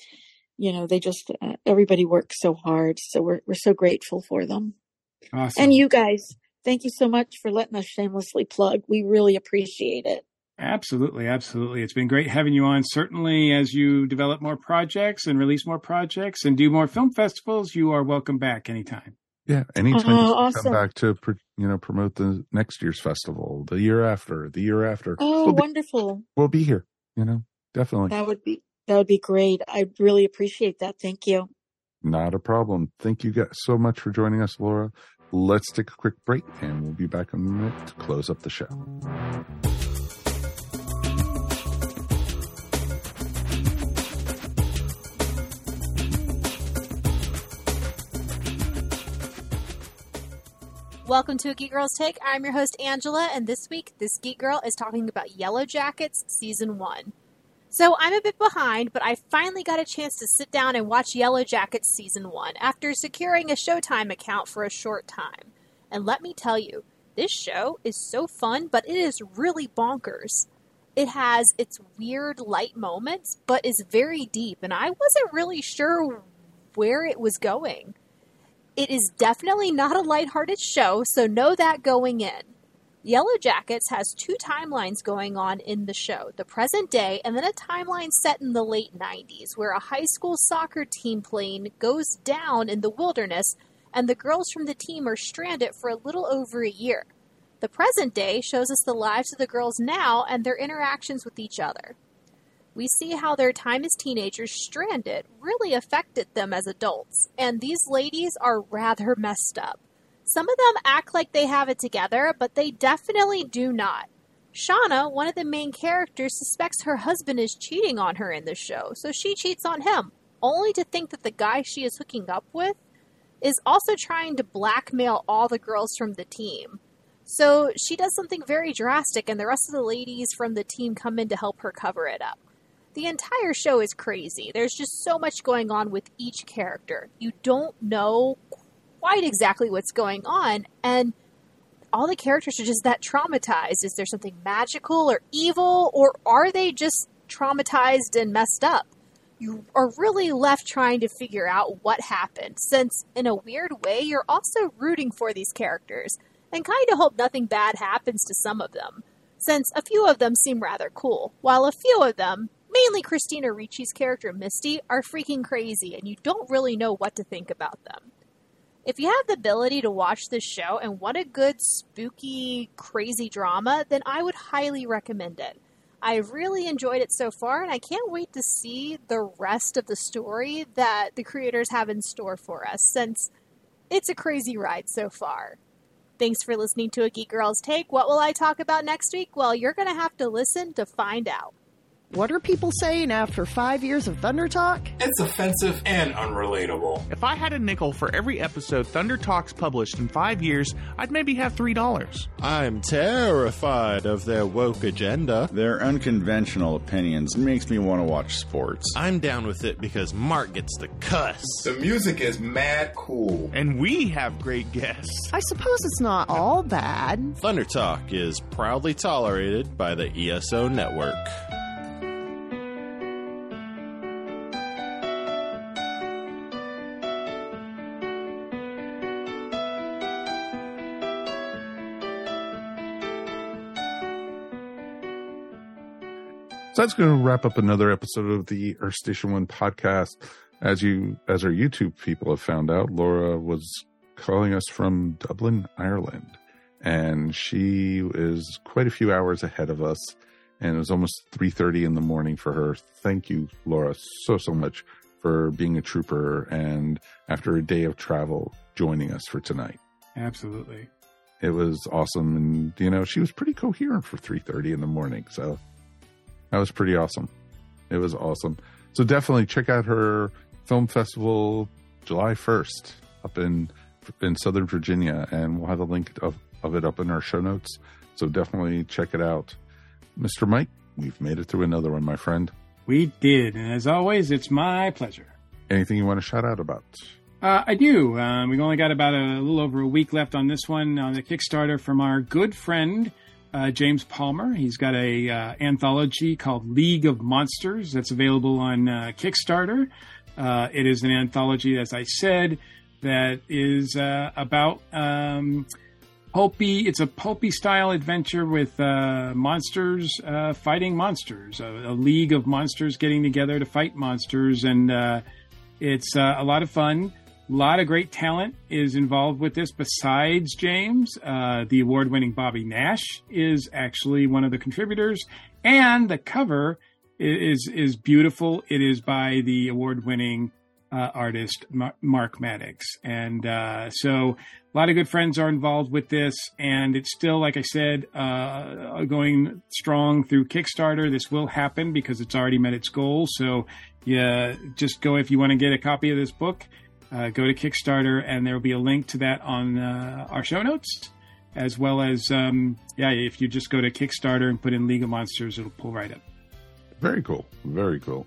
you know, they just, uh, everybody works so hard. So we're, we're so grateful for them. Awesome. And you guys, thank you so much for letting us shamelessly plug. We really appreciate it. Absolutely, absolutely. It's been great having you on. Certainly, as you develop more projects and release more projects and do more film festivals, you are welcome back anytime. Yeah, anytime oh, awesome. come back to you know promote the next year's festival, the year after, the year after. Oh, we'll wonderful! Be, we'll be here. You know, definitely. That would be that would be great. I really appreciate that. Thank you. Not a problem. Thank you guys so much for joining us, Laura. Let's take a quick break and we'll be back in a minute to close up the show. Welcome to a Geek Girl's Take. I'm your host, Angela, and this week, this Geek Girl is talking about Yellowjackets Season 1. So I'm a bit behind, but I finally got a chance to sit down and watch Yellowjackets season 1 after securing a Showtime account for a short time. And let me tell you, this show is so fun, but it is really bonkers. It has its weird light moments, but is very deep, and I wasn't really sure where it was going. It is definitely not a lighthearted show, so know that going in. Yellowjackets has two timelines going on in the show the present day, and then a timeline set in the late 90s, where a high school soccer team plane goes down in the wilderness, and the girls from the team are stranded for a little over a year. The present day shows us the lives of the girls now and their interactions with each other. We see how their time as teenagers stranded really affected them as adults, and these ladies are rather messed up. Some of them act like they have it together, but they definitely do not. Shauna, one of the main characters, suspects her husband is cheating on her in the show, so she cheats on him, only to think that the guy she is hooking up with is also trying to blackmail all the girls from the team. So she does something very drastic, and the rest of the ladies from the team come in to help her cover it up. The entire show is crazy. There's just so much going on with each character. You don't know quite exactly what's going on, and all the characters are just that traumatized. Is there something magical or evil, or are they just traumatized and messed up? You are really left trying to figure out what happened, since in a weird way, you're also rooting for these characters and kind of hope nothing bad happens to some of them, since a few of them seem rather cool, while a few of them, mainly Christina Ricci's character Misty, are freaking crazy and you don't really know what to think about them. If you have the ability to watch this show and want a good, spooky, crazy drama, then I would highly recommend it. I've really enjoyed it so far, and I can't wait to see the rest of the story that the creators have in store for us, since it's a crazy ride so far. Thanks for listening to A Geek Girl's Take. What will I talk about next week? Well, you're going to have to listen to find out. What are people saying after five years of Thunder Talk? It's offensive and unrelatable. If I had a nickel for every episode Thunder Talks published in five years, I'd maybe have $3. I'm terrified of their woke agenda. Their unconventional opinions makes me want to watch sports. I'm down with it because Mark gets the cuss. The music is mad cool. And we have great guests. I suppose it's not all bad. Thunder Talk is proudly tolerated by the ESO Network. So that's going to wrap up another episode of the Earth Station One podcast. As you, as our YouTube people have found out, Laura was calling us from Dublin, Ireland, and she is quite a few hours ahead of us. And it was almost three thirty in the morning for her. Thank you, Laura, so so much for being a trooper and after a day of travel, joining us for tonight. Absolutely, it was awesome, and you know she was pretty coherent for three thirty in the morning. So that was pretty awesome. It was awesome. So definitely check out her film festival July 1st up in in Southern Virginia, and we'll have a link of, of it up in our show notes. So definitely check it out. Mr. Mike, we've made it through another one, my friend. We did, and as always, it's my pleasure. Anything you want to shout out about? Uh, I do. Um, we've only got about a little over a week left on this one on the Kickstarter from our good friend uh, James Palmer. He's got a uh, anthology called League of Monsters that's available on uh, Kickstarter. Uh, it is an anthology, as I said, that is uh, about um, pulpy. It's a pulpy style adventure with uh, monsters fighting monsters. A, a, league of monsters getting together to fight monsters, and it's a lot of fun. A lot of great talent is involved with this besides James. Uh, the award winning Bobby Nash is actually one of the contributors, and the cover is is beautiful. It is by the award winning uh, artist Mark Maddox, and uh, so a lot of good friends are involved with this, and it's still, like I said, uh, going strong through Kickstarter. This will happen because it's already met its goal. So, yeah, just go if you want to get a copy of this book uh, go to Kickstarter, and there will be a link to that on uh, our show notes, as well as um, yeah, if you just go to Kickstarter and put in League of Monsters, it'll pull right up. Very cool. Very cool.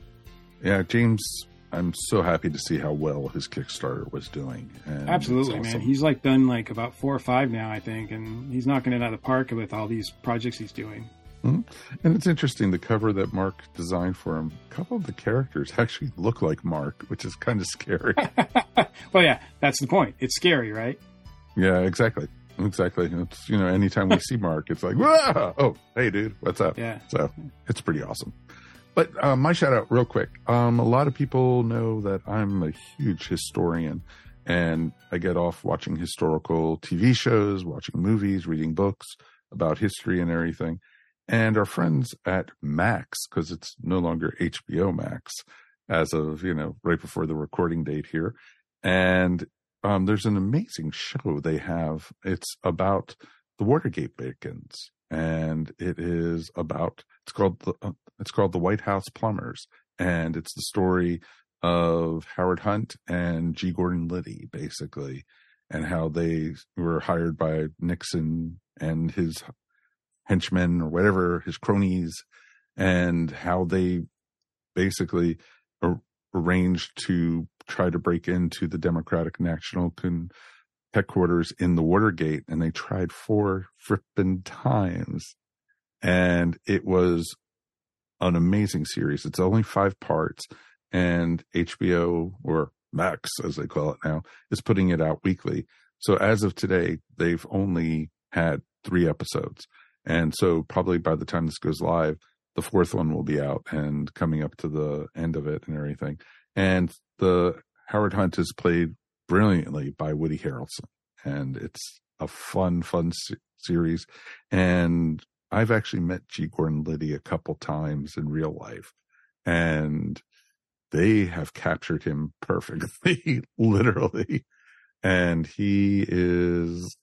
Yeah, James, I'm so happy to see how well his Kickstarter was doing. And Absolutely, it's man. He's like done like about four or five now, I think, and he's knocking it out of the park with all these projects he's doing. Mhm. And it's interesting the cover that Mark designed for him. A couple of the characters actually look like Mark, which is kind of scary. well, yeah, that's the point. It's scary, right? yeah, exactly. Exactly. It's you know, anytime we see Mark, it's like, Whoa! oh, hey, dude, what's up? Yeah. So it's pretty awesome. But uh, my shout out, real quick. Um, a lot of people know that I'm a huge historian, and I get off watching historical TV shows, watching movies, reading books about history and everything. And our friends at Max, because it's no longer HBO Max as of you know right before the recording date here, and um, there's an amazing show they have. It's about the Watergate break-ins, and it is about it's called the uh, it's called the White House Plumbers, and it's the story of Howard Hunt and G. Gordon Liddy, basically, and how they were hired by Nixon and his henchmen or whatever his cronies, and how they basically ar- arranged to try to break into the Democratic National Con- headquarters in the Watergate, and they tried four frippin' times, and it was an amazing series. It's only five parts, and HBO or Max, as they call it now, is putting it out weekly. So as of today, they've only had three episodes, and so probably by the time this goes live, the fourth one will be out and coming up to the end of it and everything. And the Howard Hunt is played brilliantly by Woody Harrelson, and it's a fun, fun se- series. And I've actually met G. Gordon Liddy a couple times in real life, and they have captured him perfectly, literally. And he is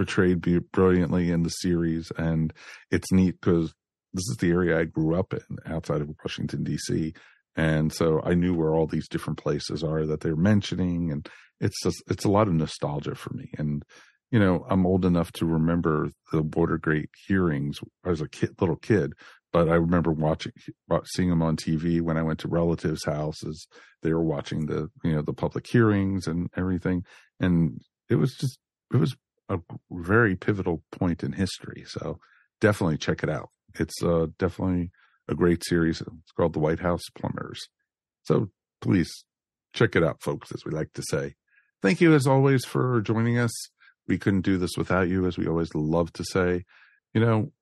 portrayed brilliantly in the series, and it's neat because this is the area I grew up in outside of Washington D.C. And so I knew where all these different places are that they're mentioning, and it's just it's a lot of nostalgia for me. And you know, I'm old enough to remember the Watergate hearings as a kid, little kid, but I remember watching, seeing them on TV when I went to relatives' houses. They were watching the, you know, the public hearings and everything, and it was just, it was a very pivotal point in history. So definitely check it out. It's uh, definitely a great series. It's called The White House Plumbers. So please check it out, folks, as we like to say. Thank you, as always, for joining us. We couldn't do this without you, as we always love to say. You know,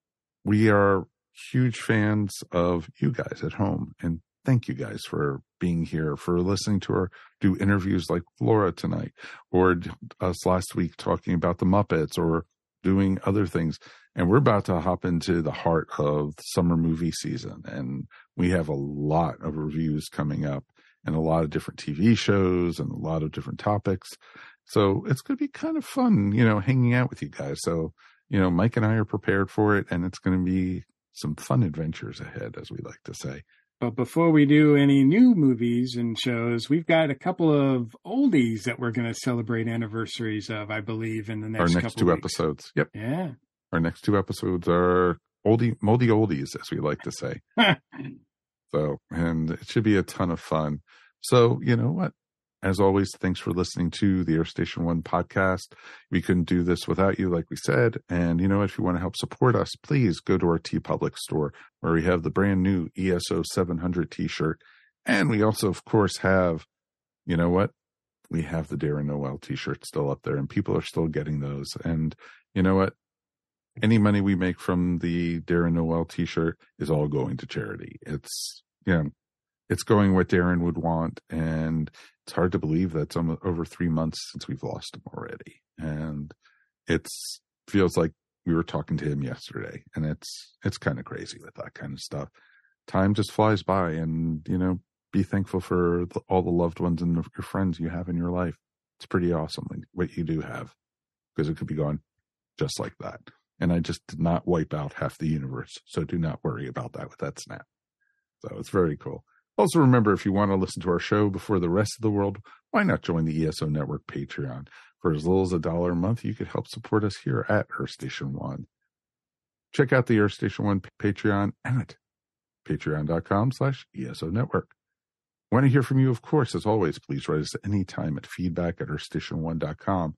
we are huge fans of you guys at home. And thank you guys for being here, for listening to her do interviews like Laura tonight, or us last week talking about the Muppets, or doing other things. And we're about to hop into the heart of summer movie season. And we have a lot of reviews coming up and a lot of different TV shows and a lot of different topics. So it's going to be kind of fun, you know, hanging out with you guys. So, you know, Mike and I are prepared for it and it's going to be some fun adventures ahead, as we like to say. But before we do any new movies and shows, we've got a couple of oldies that we're going to celebrate anniversaries of, I believe, in the next, Our next couple two weeks. episodes. Yep. Yeah. Our next two episodes are oldie, moldy oldies, as we like to say. So, and it should be a ton of fun. So, you know what? As always, thanks for listening to the Earth Station One podcast. We couldn't do this without you, like we said. And you know, if you want to help support us, please go to our Tee Public store where we have the brand new ESO 700 t shirt. And we also, of course, have, you know what? We have the Darren Noel t shirt still up there and people are still getting those. And you know what? Any money we make from the Darren Noel t shirt is all going to charity. It's, you know, it's going what Darren would want. And it's hard to believe that's over three months since we've lost him already. And it's feels like we were talking to him yesterday. And it's, it's kind of crazy with that kind of stuff. Time just flies by and, you know, be thankful for the, all the loved ones and your friends you have in your life. It's pretty awesome what you do have because it could be gone just like that. And I just did not wipe out half the universe. So do not worry about that with that snap. So it's very cool. Also, remember if you want to listen to our show before the rest of the world, why not join the ESO Network Patreon? For as little as a dollar a month, you could help support us here at Earth Station One. Check out the Earth Station One Patreon at patreon.com slash ESO network. Want to hear from you, of course, as always, please write us anytime at feedback at earthstation1.com.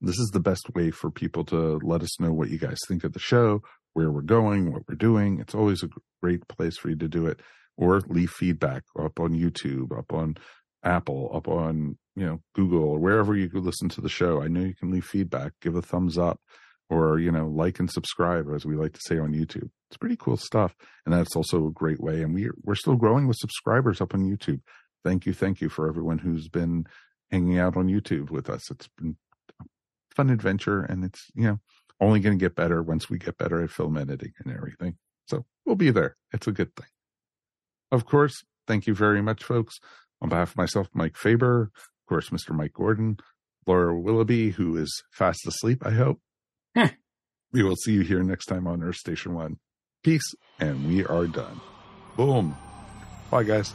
This is the best way for people to let us know what you guys think of the show, where we're going, what we're doing. It's always a great place for you to do it. Or leave feedback up on YouTube, up on Apple, up on you know Google, or wherever you could listen to the show. I know you can leave feedback, give a thumbs up, or you know like and subscribe, as we like to say on YouTube. It's pretty cool stuff, and that's also a great way. And we we're still growing with subscribers up on YouTube. Thank you, thank you for everyone who's been hanging out on YouTube with us. It's been a fun adventure, and it's you know only going to get better once we get better at film editing and everything. So we'll be there. It's a good thing. Of course, thank you very much, folks. On behalf of myself, Mike Faber, of course, Mr. Mike Gordon, Laura Willoughby, who is fast asleep, I hope. we will see you here next time on Earth Station One. Peace, and we are done. Boom. Bye, guys.